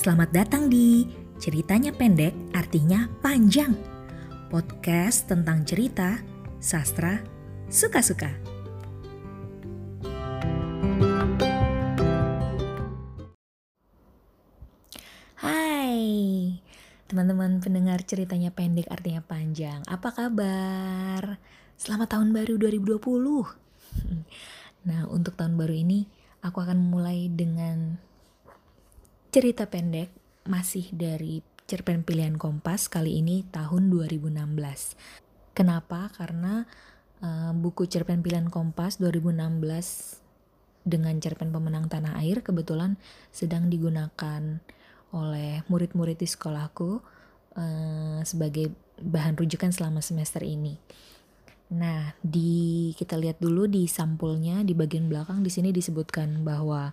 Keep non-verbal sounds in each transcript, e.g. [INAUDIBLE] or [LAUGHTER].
Selamat datang di Ceritanya Pendek Artinya Panjang. Podcast tentang cerita, sastra, suka-suka. Hai teman-teman pendengar ceritanya pendek artinya panjang. Apa kabar? Selamat tahun baru 2020 [LAUGHS] Nah untuk tahun baru ini aku akan mulai dengan Cerita pendek masih dari cerpen pilihan Kompas kali ini tahun 2016. Kenapa? Karena uh, buku cerpen pilihan Kompas 2016 dengan cerpen pemenang tanah air kebetulan sedang digunakan oleh murid-murid di sekolahku uh, sebagai bahan rujukan selama semester ini. Nah, di kita lihat dulu di sampulnya di bagian belakang di sini disebutkan bahwa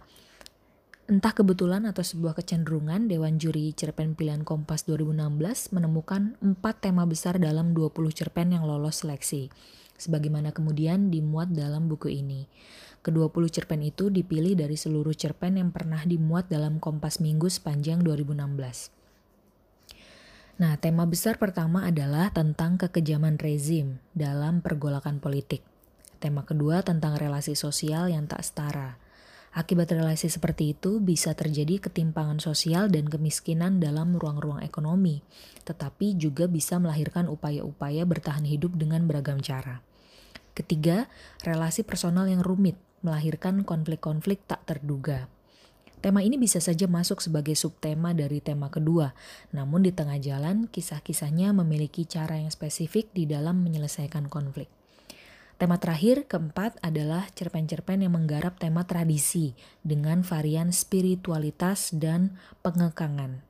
Entah kebetulan atau sebuah kecenderungan, Dewan Juri Cerpen Pilihan Kompas 2016 menemukan empat tema besar dalam 20 cerpen yang lolos seleksi, sebagaimana kemudian dimuat dalam buku ini. Ke-20 cerpen itu dipilih dari seluruh cerpen yang pernah dimuat dalam Kompas Minggu sepanjang 2016. Nah, tema besar pertama adalah tentang kekejaman rezim dalam pergolakan politik. Tema kedua tentang relasi sosial yang tak setara. Akibat relasi seperti itu bisa terjadi ketimpangan sosial dan kemiskinan dalam ruang-ruang ekonomi, tetapi juga bisa melahirkan upaya-upaya bertahan hidup dengan beragam cara. Ketiga, relasi personal yang rumit melahirkan konflik-konflik tak terduga. Tema ini bisa saja masuk sebagai subtema dari tema kedua, namun di tengah jalan kisah-kisahnya memiliki cara yang spesifik di dalam menyelesaikan konflik. Tema terakhir, keempat, adalah cerpen-cerpen yang menggarap tema tradisi dengan varian spiritualitas dan pengekangan.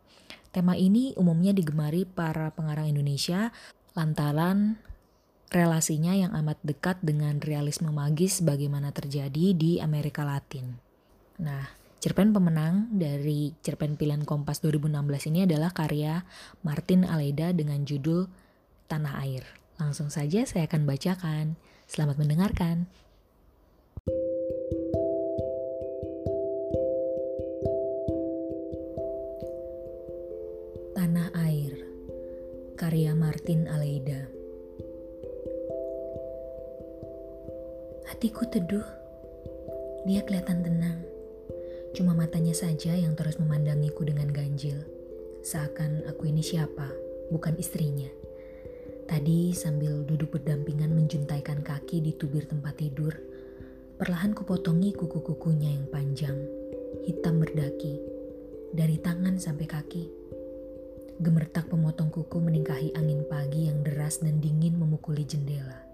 Tema ini umumnya digemari para pengarang Indonesia lantaran relasinya yang amat dekat dengan realisme magis bagaimana terjadi di Amerika Latin. Nah, cerpen pemenang dari cerpen pilihan Kompas 2016 ini adalah karya Martin Aleda dengan judul Tanah Air. Langsung saja saya akan bacakan. Selamat mendengarkan. Tanah Air Karya Martin Aleida. Hatiku teduh Dia kelihatan tenang. Cuma matanya saja yang terus memandangiku dengan ganjil. Seakan aku ini siapa, bukan istrinya Tadi sambil duduk berdampingan menjuntaikan kaki di tubir tempat tidur, perlahan kupotongi kuku-kukunya yang panjang, hitam berdaki, dari tangan sampai kaki. Gemertak pemotong kuku meningkahi angin pagi yang deras dan dingin memukuli jendela.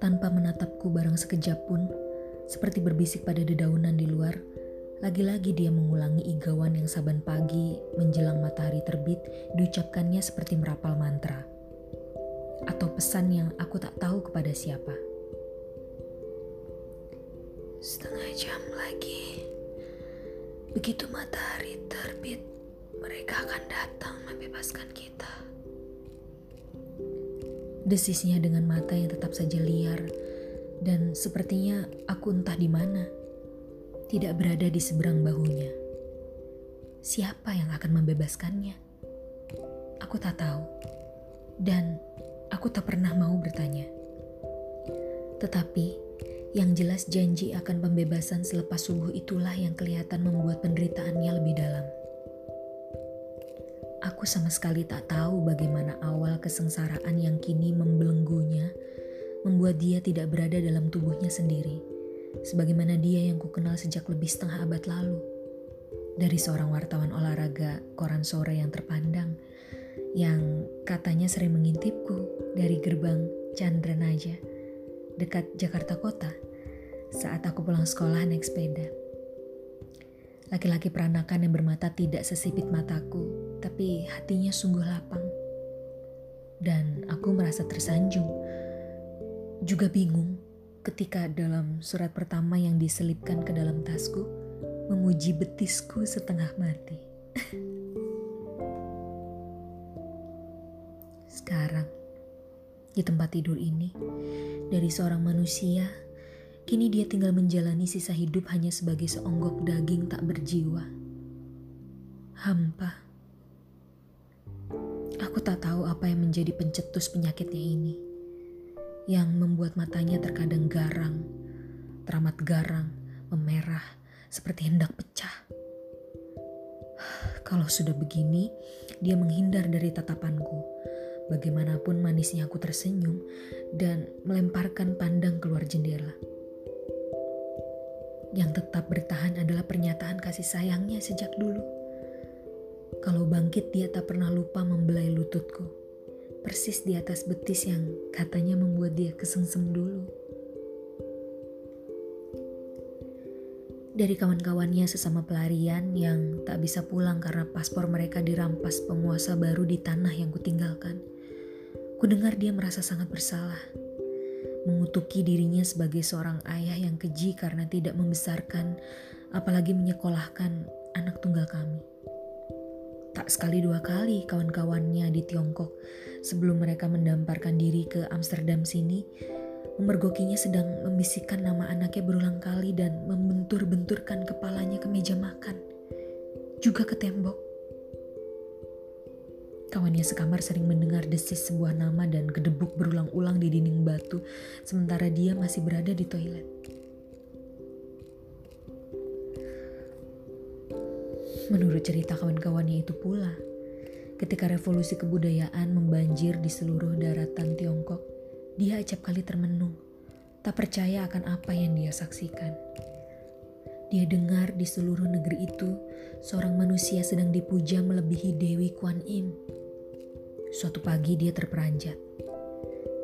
Tanpa menatapku barang sekejap pun, seperti berbisik pada dedaunan di luar, lagi-lagi dia mengulangi igawan yang saban pagi menjelang matahari terbit diucapkannya seperti merapal mantra. Atau pesan yang aku tak tahu kepada siapa. Setengah jam lagi. Begitu matahari terbit, mereka akan datang membebaskan kita. Desisnya dengan mata yang tetap saja liar dan sepertinya aku entah di mana tidak berada di seberang bahunya. Siapa yang akan membebaskannya? Aku tak tahu, dan aku tak pernah mau bertanya. Tetapi yang jelas janji akan pembebasan selepas subuh itulah yang kelihatan membuat penderitaannya lebih dalam. Aku sama sekali tak tahu bagaimana awal kesengsaraan yang kini membelenggunya membuat dia tidak berada dalam tubuhnya sendiri sebagaimana dia yang kukenal sejak lebih setengah abad lalu. Dari seorang wartawan olahraga koran sore yang terpandang, yang katanya sering mengintipku dari gerbang Chandra Naja, dekat Jakarta Kota, saat aku pulang sekolah naik sepeda. Laki-laki peranakan yang bermata tidak sesipit mataku, tapi hatinya sungguh lapang. Dan aku merasa tersanjung, juga bingung ketika dalam surat pertama yang diselipkan ke dalam tasku memuji betisku setengah mati. [LAUGHS] Sekarang, di tempat tidur ini, dari seorang manusia Kini dia tinggal menjalani sisa hidup hanya sebagai seonggok daging tak berjiwa. Hampa. Aku tak tahu apa yang menjadi pencetus penyakitnya ini. Yang membuat matanya terkadang garang, teramat garang, memerah, seperti hendak pecah. Kalau sudah begini, dia menghindar dari tatapanku. Bagaimanapun manisnya aku tersenyum dan melemparkan pandang keluar jendela. Yang tetap bertahan adalah pernyataan kasih sayangnya sejak dulu. Kalau bangkit dia tak pernah lupa membelai lututku. Persis di atas betis yang katanya membuat dia kesengsem dulu. Dari kawan-kawannya sesama pelarian yang tak bisa pulang karena paspor mereka dirampas penguasa baru di tanah yang kutinggalkan. Kudengar dia merasa sangat bersalah mengutuki dirinya sebagai seorang ayah yang keji karena tidak membesarkan, apalagi menyekolahkan anak tunggal kami. Tak sekali dua kali kawan-kawannya di Tiongkok sebelum mereka mendamparkan diri ke Amsterdam sini, memergokinya sedang membisikkan nama anaknya berulang kali dan membentur-benturkan kepalanya ke meja makan, juga ke tembok. Kawannya sekamar sering mendengar desis sebuah nama dan gedebuk berulang-ulang di dinding batu, sementara dia masih berada di toilet. Menurut cerita kawan-kawannya itu pula, ketika revolusi kebudayaan membanjir di seluruh daratan Tiongkok, dia acap kali termenung, tak percaya akan apa yang dia saksikan. Dia dengar di seluruh negeri itu seorang manusia sedang dipuja melebihi Dewi Kuan Im. Suatu pagi dia terperanjat.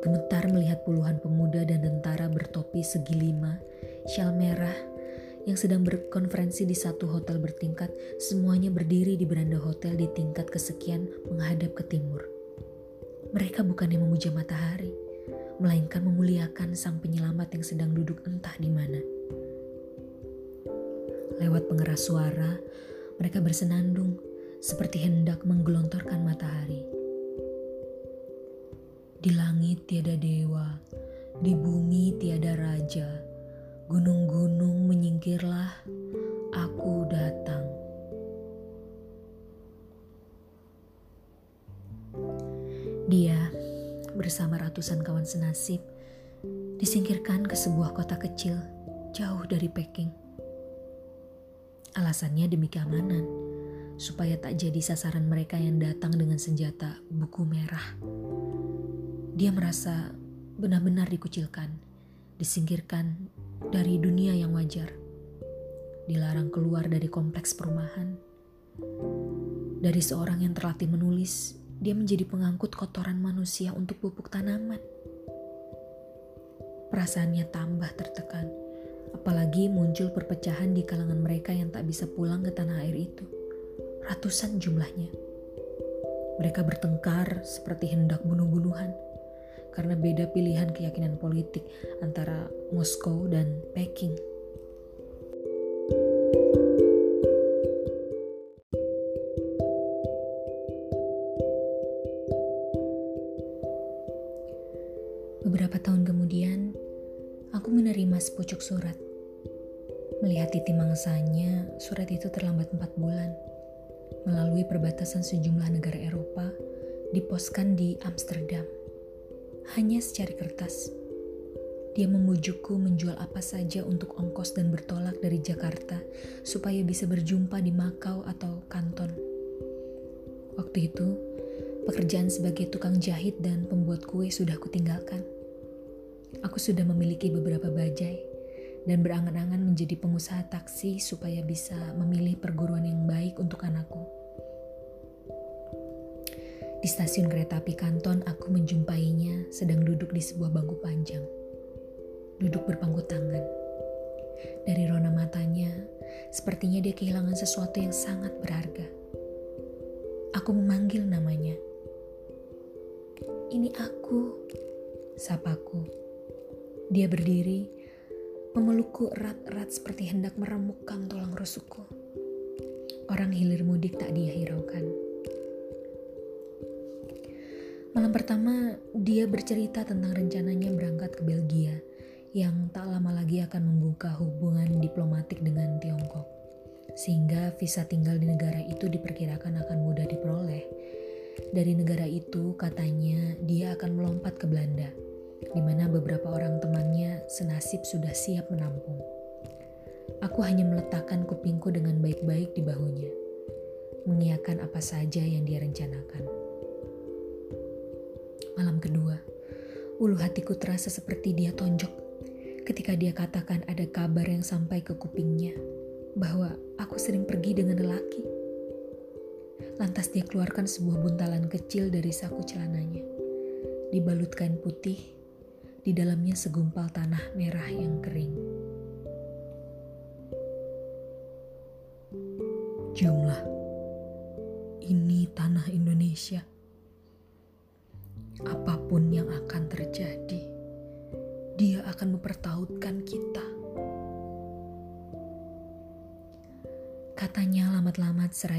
Gemetar melihat puluhan pemuda dan tentara bertopi segi lima, syal merah, yang sedang berkonferensi di satu hotel bertingkat, semuanya berdiri di beranda hotel di tingkat kesekian menghadap ke timur. Mereka bukan yang memuja matahari, melainkan memuliakan sang penyelamat yang sedang duduk entah di mana. Lewat pengeras suara, mereka bersenandung seperti hendak menggelontorkan matahari. Di langit tiada dewa, di bumi tiada raja. Gunung-gunung menyingkirlah, aku datang. Dia bersama ratusan kawan senasib disingkirkan ke sebuah kota kecil jauh dari Peking. Alasannya demi keamanan, supaya tak jadi sasaran mereka yang datang dengan senjata buku merah. Dia merasa benar-benar dikucilkan, disingkirkan dari dunia yang wajar, dilarang keluar dari kompleks perumahan. Dari seorang yang terlatih menulis, dia menjadi pengangkut kotoran manusia untuk pupuk tanaman. Perasaannya tambah tertekan, apalagi muncul perpecahan di kalangan mereka yang tak bisa pulang ke tanah air itu. Ratusan jumlahnya. Mereka bertengkar seperti hendak bunuh-bunuhan karena beda pilihan keyakinan politik antara Moskow dan Peking. Beberapa tahun kemudian, aku menerima sepucuk surat. Melihat titi mangsanya, surat itu terlambat empat bulan. Melalui perbatasan sejumlah negara Eropa, diposkan di Amsterdam hanya secari kertas. Dia memujukku menjual apa saja untuk ongkos dan bertolak dari Jakarta supaya bisa berjumpa di Makau atau Kanton. Waktu itu, pekerjaan sebagai tukang jahit dan pembuat kue sudah kutinggalkan. Aku sudah memiliki beberapa bajai dan berangan-angan menjadi pengusaha taksi supaya bisa memilih perguruan yang baik untuk anakku. Di stasiun kereta api Kanton, aku menjumpainya sedang duduk di sebuah bangku panjang. Duduk berpangku tangan. Dari rona matanya, sepertinya dia kehilangan sesuatu yang sangat berharga. Aku memanggil namanya. Ini aku, sapaku. Dia berdiri, memelukku erat-erat seperti hendak meremukkan tulang rusukku. Orang hilir mudik tak dia hiraukan Malam pertama, dia bercerita tentang rencananya berangkat ke Belgia yang tak lama lagi akan membuka hubungan diplomatik dengan Tiongkok. Sehingga visa tinggal di negara itu diperkirakan akan mudah diperoleh. Dari negara itu katanya dia akan melompat ke Belanda, di mana beberapa orang temannya senasib sudah siap menampung. Aku hanya meletakkan kupingku dengan baik-baik di bahunya, mengiakan apa saja yang dia rencanakan. Malam kedua, ulu hatiku terasa seperti dia tonjok ketika dia katakan ada kabar yang sampai ke kupingnya bahwa aku sering pergi dengan lelaki. Lantas dia keluarkan sebuah buntalan kecil dari saku celananya. Dibalut kain putih, di dalamnya segumpal tanah merah yang kering.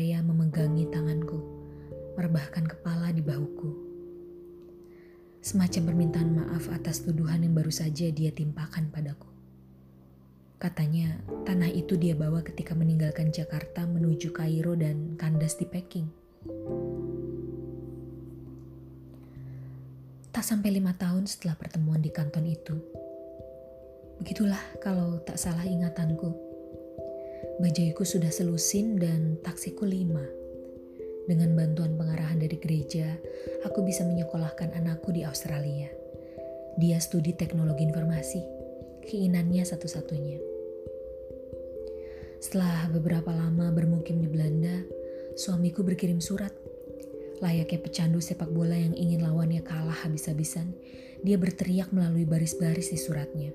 Seraya memegangi tanganku, merebahkan kepala di bahuku. Semacam permintaan maaf atas tuduhan yang baru saja dia timpakan padaku. Katanya, tanah itu dia bawa ketika meninggalkan Jakarta menuju Kairo dan kandas di Peking. Tak sampai lima tahun setelah pertemuan di kanton itu. Begitulah kalau tak salah ingatanku. Bajaiku sudah selusin dan taksiku lima. Dengan bantuan pengarahan dari gereja, aku bisa menyekolahkan anakku di Australia. Dia studi teknologi informasi, keinginannya satu-satunya. Setelah beberapa lama bermukim di Belanda, suamiku berkirim surat. Layaknya pecandu sepak bola yang ingin lawannya kalah habis-habisan, dia berteriak melalui baris-baris di suratnya.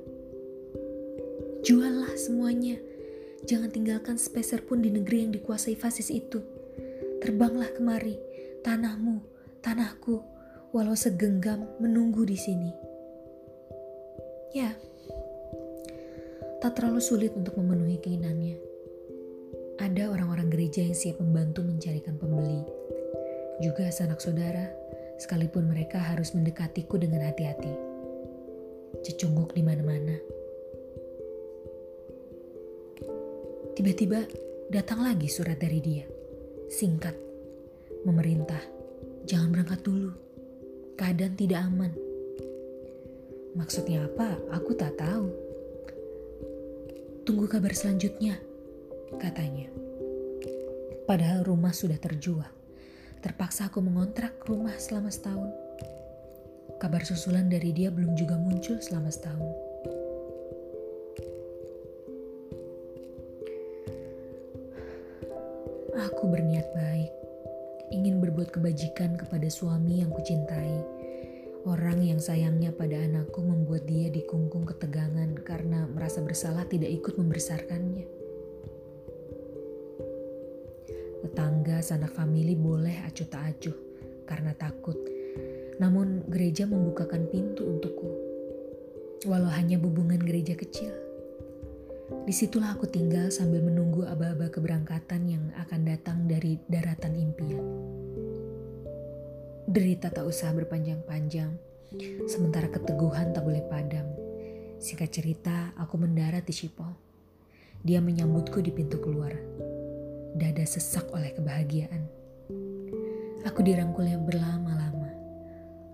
Juallah semuanya. Jangan tinggalkan sepeser pun di negeri yang dikuasai fasis itu. Terbanglah kemari, tanahmu, tanahku, walau segenggam menunggu di sini. Ya, tak terlalu sulit untuk memenuhi keinginannya. Ada orang-orang gereja yang siap membantu mencarikan pembeli. Juga sanak saudara, sekalipun mereka harus mendekatiku dengan hati-hati. Cecunguk di mana-mana. Tiba-tiba datang lagi surat dari dia. Singkat, memerintah, jangan berangkat dulu. Keadaan tidak aman. Maksudnya apa? Aku tak tahu. Tunggu kabar selanjutnya, katanya. Padahal rumah sudah terjual. Terpaksa aku mengontrak rumah selama setahun. Kabar susulan dari dia belum juga muncul selama setahun. Aku berniat baik, ingin berbuat kebajikan kepada suami yang kucintai. Orang yang sayangnya pada anakku membuat dia dikungkung ketegangan karena merasa bersalah tidak ikut membesarkannya. Tetangga sanak famili boleh acuh tak acuh karena takut. Namun gereja membukakan pintu untukku. Walau hanya hubungan gereja kecil. Di situlah aku tinggal sambil menunggu aba-aba keberangkatan yang akan datang dari daratan impian. Derita tak usah berpanjang-panjang, sementara keteguhan tak boleh padam. Singkat cerita, aku mendarat di Sipol. Dia menyambutku di pintu keluar dada sesak oleh kebahagiaan. Aku dirangkulnya berlama-lama,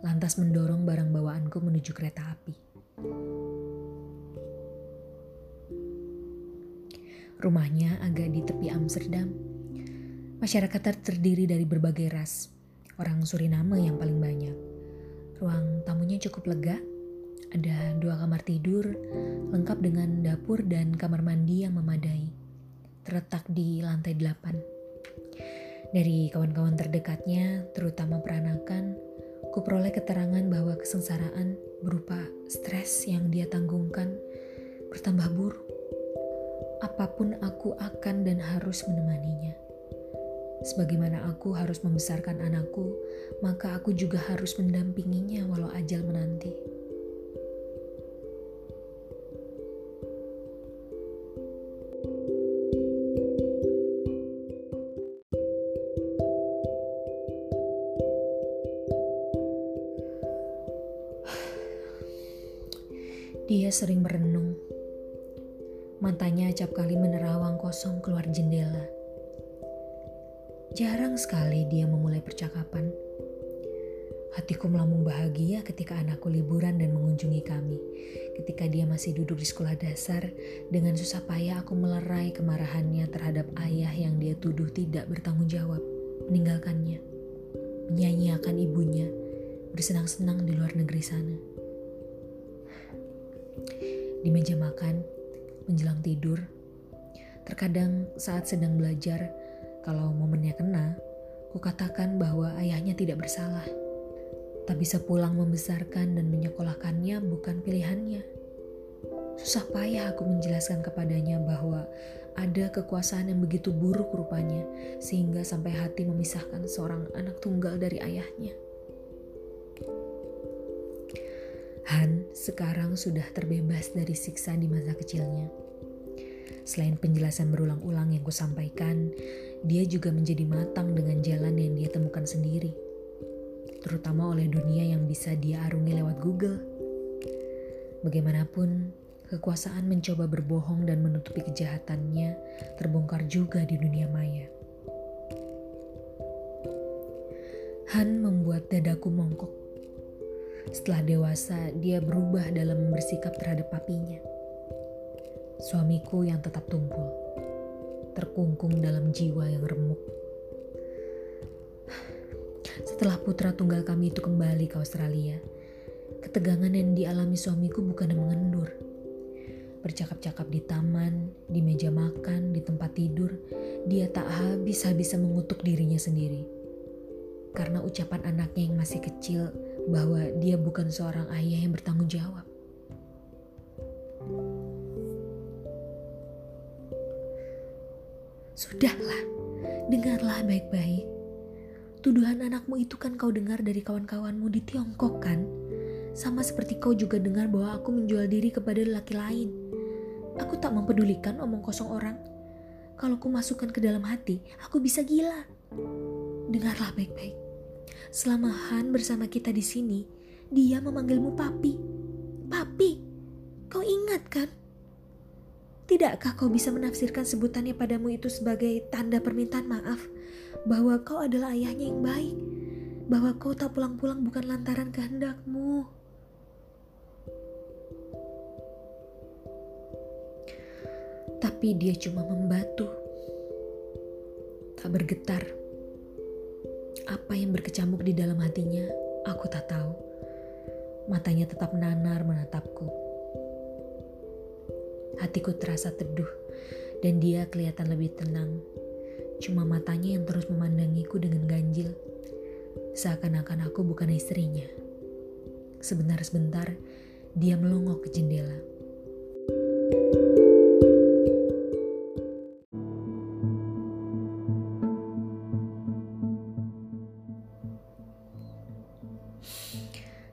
lantas mendorong barang bawaanku menuju kereta api. Rumahnya agak di tepi Amsterdam. Masyarakat terdiri dari berbagai ras, orang Suriname yang paling banyak. Ruang tamunya cukup lega, ada dua kamar tidur, lengkap dengan dapur dan kamar mandi yang memadai terletak di lantai 8. Dari kawan-kawan terdekatnya, terutama peranakan, kuperoleh keterangan bahwa kesengsaraan berupa stres yang dia tanggungkan bertambah buruk. Apa pun aku akan dan harus menemaninya. Sebagaimana aku harus membesarkan anakku, maka aku juga harus mendampinginya walau ajal menanti. Kali menerawang kosong keluar jendela. Jarang sekali dia memulai percakapan. Hatiku melambung bahagia ketika anakku liburan dan mengunjungi kami. Ketika dia masih duduk di sekolah dasar, dengan susah payah aku melerai kemarahannya terhadap ayah yang dia tuduh tidak bertanggung jawab, meninggalkannya, menyanyiakan ibunya, bersenang-senang di luar negeri sana. Di meja makan, menjelang tidur, terkadang saat sedang belajar, kalau momennya kena, ku katakan bahwa ayahnya tidak bersalah. Tak bisa pulang membesarkan dan menyekolahkannya bukan pilihannya. Susah payah aku menjelaskan kepadanya bahwa ada kekuasaan yang begitu buruk rupanya, sehingga sampai hati memisahkan seorang anak tunggal dari ayahnya. Han sekarang sudah terbebas dari siksa di masa kecilnya. Selain penjelasan berulang-ulang yang kusampaikan, dia juga menjadi matang dengan jalan yang dia temukan sendiri. Terutama oleh dunia yang bisa dia arungi lewat Google. Bagaimanapun, kekuasaan mencoba berbohong dan menutupi kejahatannya terbongkar juga di dunia maya. Han membuat dadaku mongkok setelah dewasa, dia berubah dalam bersikap terhadap papinya. Suamiku yang tetap tumpul, terkungkung dalam jiwa yang remuk. Setelah putra tunggal kami itu kembali ke Australia, ketegangan yang dialami suamiku bukan mengendur. Bercakap-cakap di taman, di meja makan, di tempat tidur, dia tak habis-habis mengutuk dirinya sendiri. Karena ucapan anaknya yang masih kecil bahwa dia bukan seorang ayah yang bertanggung jawab. Sudahlah, dengarlah baik-baik. Tuduhan anakmu itu kan kau dengar dari kawan-kawanmu di Tiongkok kan? Sama seperti kau juga dengar bahwa aku menjual diri kepada laki lain. Aku tak mempedulikan omong kosong orang. Kalau ku masukkan ke dalam hati, aku bisa gila. Dengarlah baik-baik. Selama Han bersama kita di sini, dia memanggilmu papi. Papi, kau ingat kan? Tidakkah kau bisa menafsirkan sebutannya padamu itu sebagai tanda permintaan maaf bahwa kau adalah ayahnya yang baik, bahwa kau tak pulang-pulang bukan lantaran kehendakmu? Tapi dia cuma membatu, tak bergetar apa yang berkecamuk di dalam hatinya, aku tak tahu. Matanya tetap nanar menatapku. Hatiku terasa teduh dan dia kelihatan lebih tenang. Cuma matanya yang terus memandangiku dengan ganjil. Seakan-akan aku bukan istrinya. Sebentar-sebentar, dia melongok ke jendela.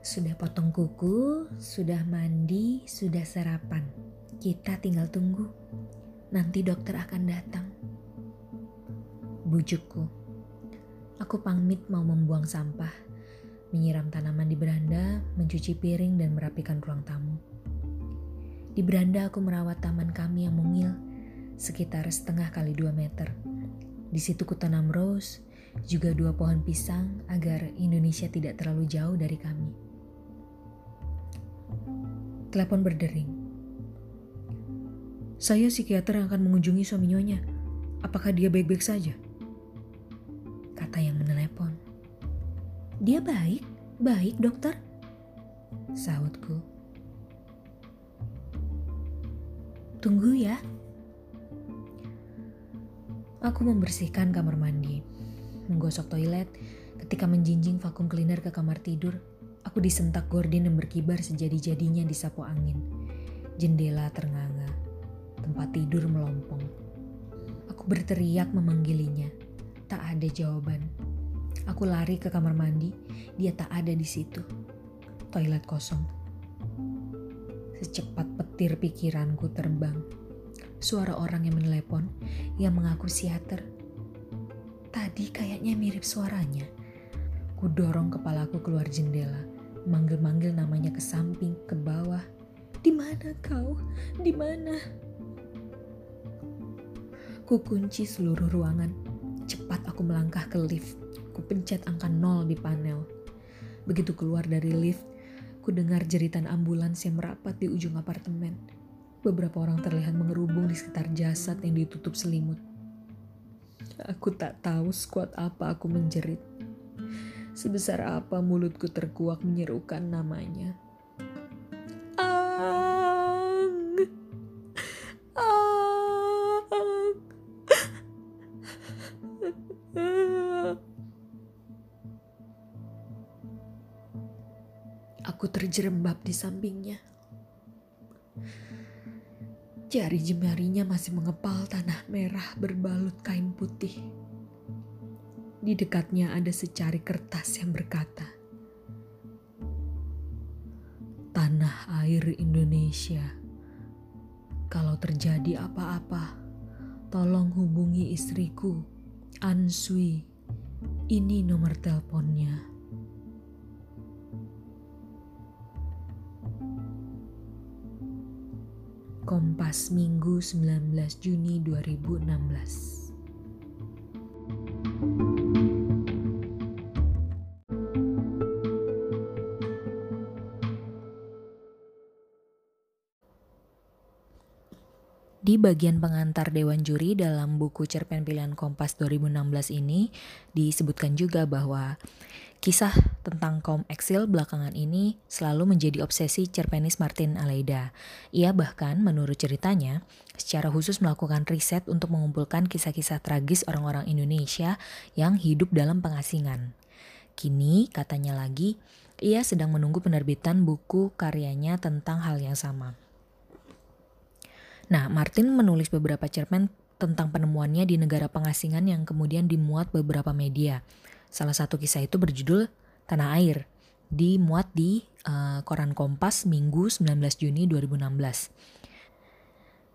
Sudah potong kuku, sudah mandi, sudah sarapan. Kita tinggal tunggu. Nanti dokter akan datang. Bujukku. Aku pamit mau membuang sampah, menyiram tanaman di beranda, mencuci piring dan merapikan ruang tamu. Di beranda aku merawat taman kami yang mungil, sekitar setengah kali dua meter. Di situ kutanam rose, juga dua pohon pisang agar Indonesia tidak terlalu jauh dari kami. Telepon berdering. Saya psikiater yang akan mengunjungi suami nyonya. Apakah dia baik-baik saja? Kata yang menelepon. Dia baik, baik dokter. Sahutku. Tunggu ya. Aku membersihkan kamar mandi, menggosok toilet, ketika menjinjing vakum cleaner ke kamar tidur, Aku disentak gorden yang berkibar sejadi-jadinya di sapu angin. Jendela ternganga, tempat tidur melompong. Aku berteriak memanggilinya. Tak ada jawaban. Aku lari ke kamar mandi, dia tak ada di situ. Toilet kosong. Secepat petir pikiranku terbang. Suara orang yang menelepon, yang mengaku siater. Tadi kayaknya mirip suaranya. Ku dorong kepalaku keluar jendela manggil-manggil namanya ke samping, ke bawah. Di mana kau? Di mana? Ku kunci seluruh ruangan. Cepat aku melangkah ke lift. Ku pencet angka nol di panel. Begitu keluar dari lift, ku dengar jeritan ambulans yang merapat di ujung apartemen. Beberapa orang terlihat mengerubung di sekitar jasad yang ditutup selimut. Aku tak tahu skuad apa aku menjerit. Sebesar apa mulutku terkuak menyerukan namanya. Aku terjerembab di sampingnya. Jari jemarinya masih mengepal tanah merah berbalut kain putih. Di dekatnya ada secari kertas yang berkata, Tanah air Indonesia, kalau terjadi apa-apa, tolong hubungi istriku, Ansui. Ini nomor teleponnya. Minggu 19 Juni 2016 Di bagian pengantar Dewan Juri dalam buku cerpen pilihan Kompas 2016 ini disebutkan juga bahwa kisah tentang kaum eksil belakangan ini selalu menjadi obsesi cerpenis Martin Aleida. Ia bahkan menurut ceritanya secara khusus melakukan riset untuk mengumpulkan kisah-kisah tragis orang-orang Indonesia yang hidup dalam pengasingan. Kini katanya lagi ia sedang menunggu penerbitan buku karyanya tentang hal yang sama. Nah, Martin menulis beberapa cerpen tentang penemuannya di negara pengasingan yang kemudian dimuat beberapa media. Salah satu kisah itu berjudul Tanah Air, dimuat di uh, koran Kompas Minggu 19 Juni 2016.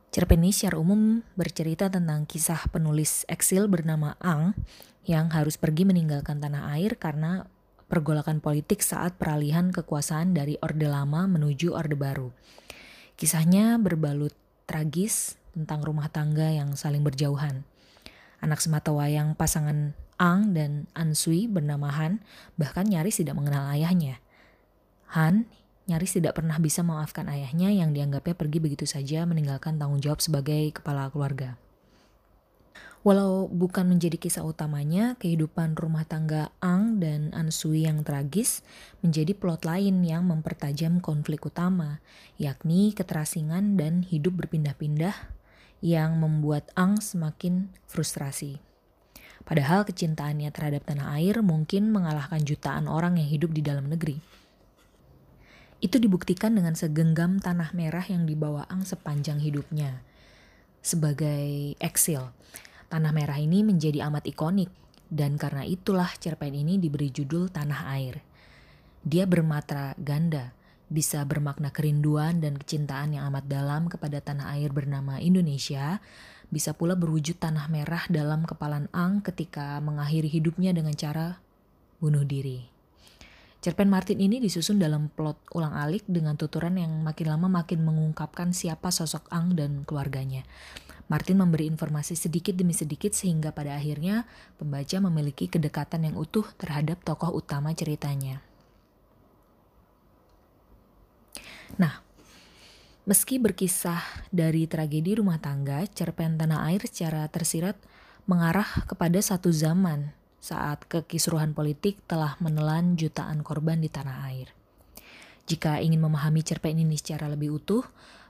Cerpen ini secara umum bercerita tentang kisah penulis eksil bernama Ang yang harus pergi meninggalkan tanah air karena pergolakan politik saat peralihan kekuasaan dari Orde Lama menuju Orde Baru. Kisahnya berbalut tragis tentang rumah tangga yang saling berjauhan. Anak semata wayang pasangan Ang dan Ansui bernama Han bahkan nyaris tidak mengenal ayahnya. Han nyaris tidak pernah bisa memaafkan ayahnya yang dianggapnya pergi begitu saja meninggalkan tanggung jawab sebagai kepala keluarga. Walau bukan menjadi kisah utamanya, kehidupan rumah tangga Ang dan Ansui yang tragis menjadi plot lain yang mempertajam konflik utama, yakni keterasingan dan hidup berpindah-pindah yang membuat Ang semakin frustrasi. Padahal kecintaannya terhadap tanah air mungkin mengalahkan jutaan orang yang hidup di dalam negeri. Itu dibuktikan dengan segenggam tanah merah yang dibawa Ang sepanjang hidupnya sebagai eksil Tanah merah ini menjadi amat ikonik dan karena itulah cerpen ini diberi judul Tanah Air. Dia bermatra ganda, bisa bermakna kerinduan dan kecintaan yang amat dalam kepada tanah air bernama Indonesia, bisa pula berwujud tanah merah dalam kepalan Ang ketika mengakhiri hidupnya dengan cara bunuh diri. Cerpen Martin ini disusun dalam plot ulang alik dengan tuturan yang makin lama makin mengungkapkan siapa sosok Ang dan keluarganya. Martin memberi informasi sedikit demi sedikit sehingga pada akhirnya pembaca memiliki kedekatan yang utuh terhadap tokoh utama ceritanya. Nah, meski berkisah dari tragedi rumah tangga, cerpen Tanah Air secara tersirat mengarah kepada satu zaman saat kekisruhan politik telah menelan jutaan korban di tanah air. Jika ingin memahami cerpen ini secara lebih utuh,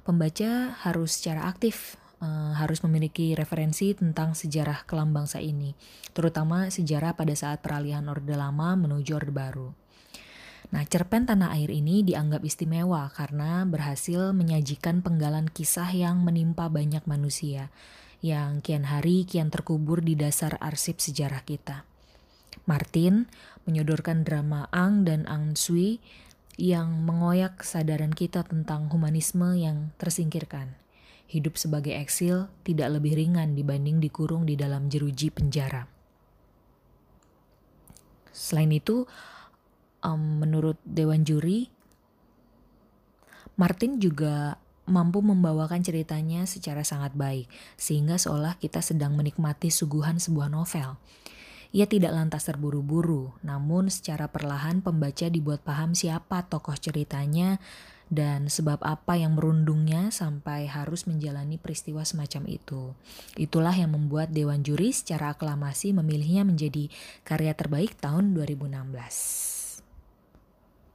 pembaca harus secara aktif uh, harus memiliki referensi tentang sejarah kelam bangsa ini, terutama sejarah pada saat peralihan Orde Lama menuju Orde Baru. Nah, cerpen Tanah Air ini dianggap istimewa karena berhasil menyajikan penggalan kisah yang menimpa banyak manusia, yang kian hari kian terkubur di dasar arsip sejarah kita. Martin menyodorkan drama Ang dan Ang Sui yang mengoyak kesadaran kita tentang humanisme yang tersingkirkan hidup sebagai eksil tidak lebih ringan dibanding dikurung di dalam jeruji penjara. Selain itu, um, menurut Dewan Juri, Martin juga mampu membawakan ceritanya secara sangat baik, sehingga seolah kita sedang menikmati suguhan sebuah novel. Ia tidak lantas terburu-buru, namun secara perlahan pembaca dibuat paham siapa tokoh ceritanya dan sebab apa yang merundungnya sampai harus menjalani peristiwa semacam itu. Itulah yang membuat Dewan Juri secara aklamasi memilihnya menjadi karya terbaik tahun 2016.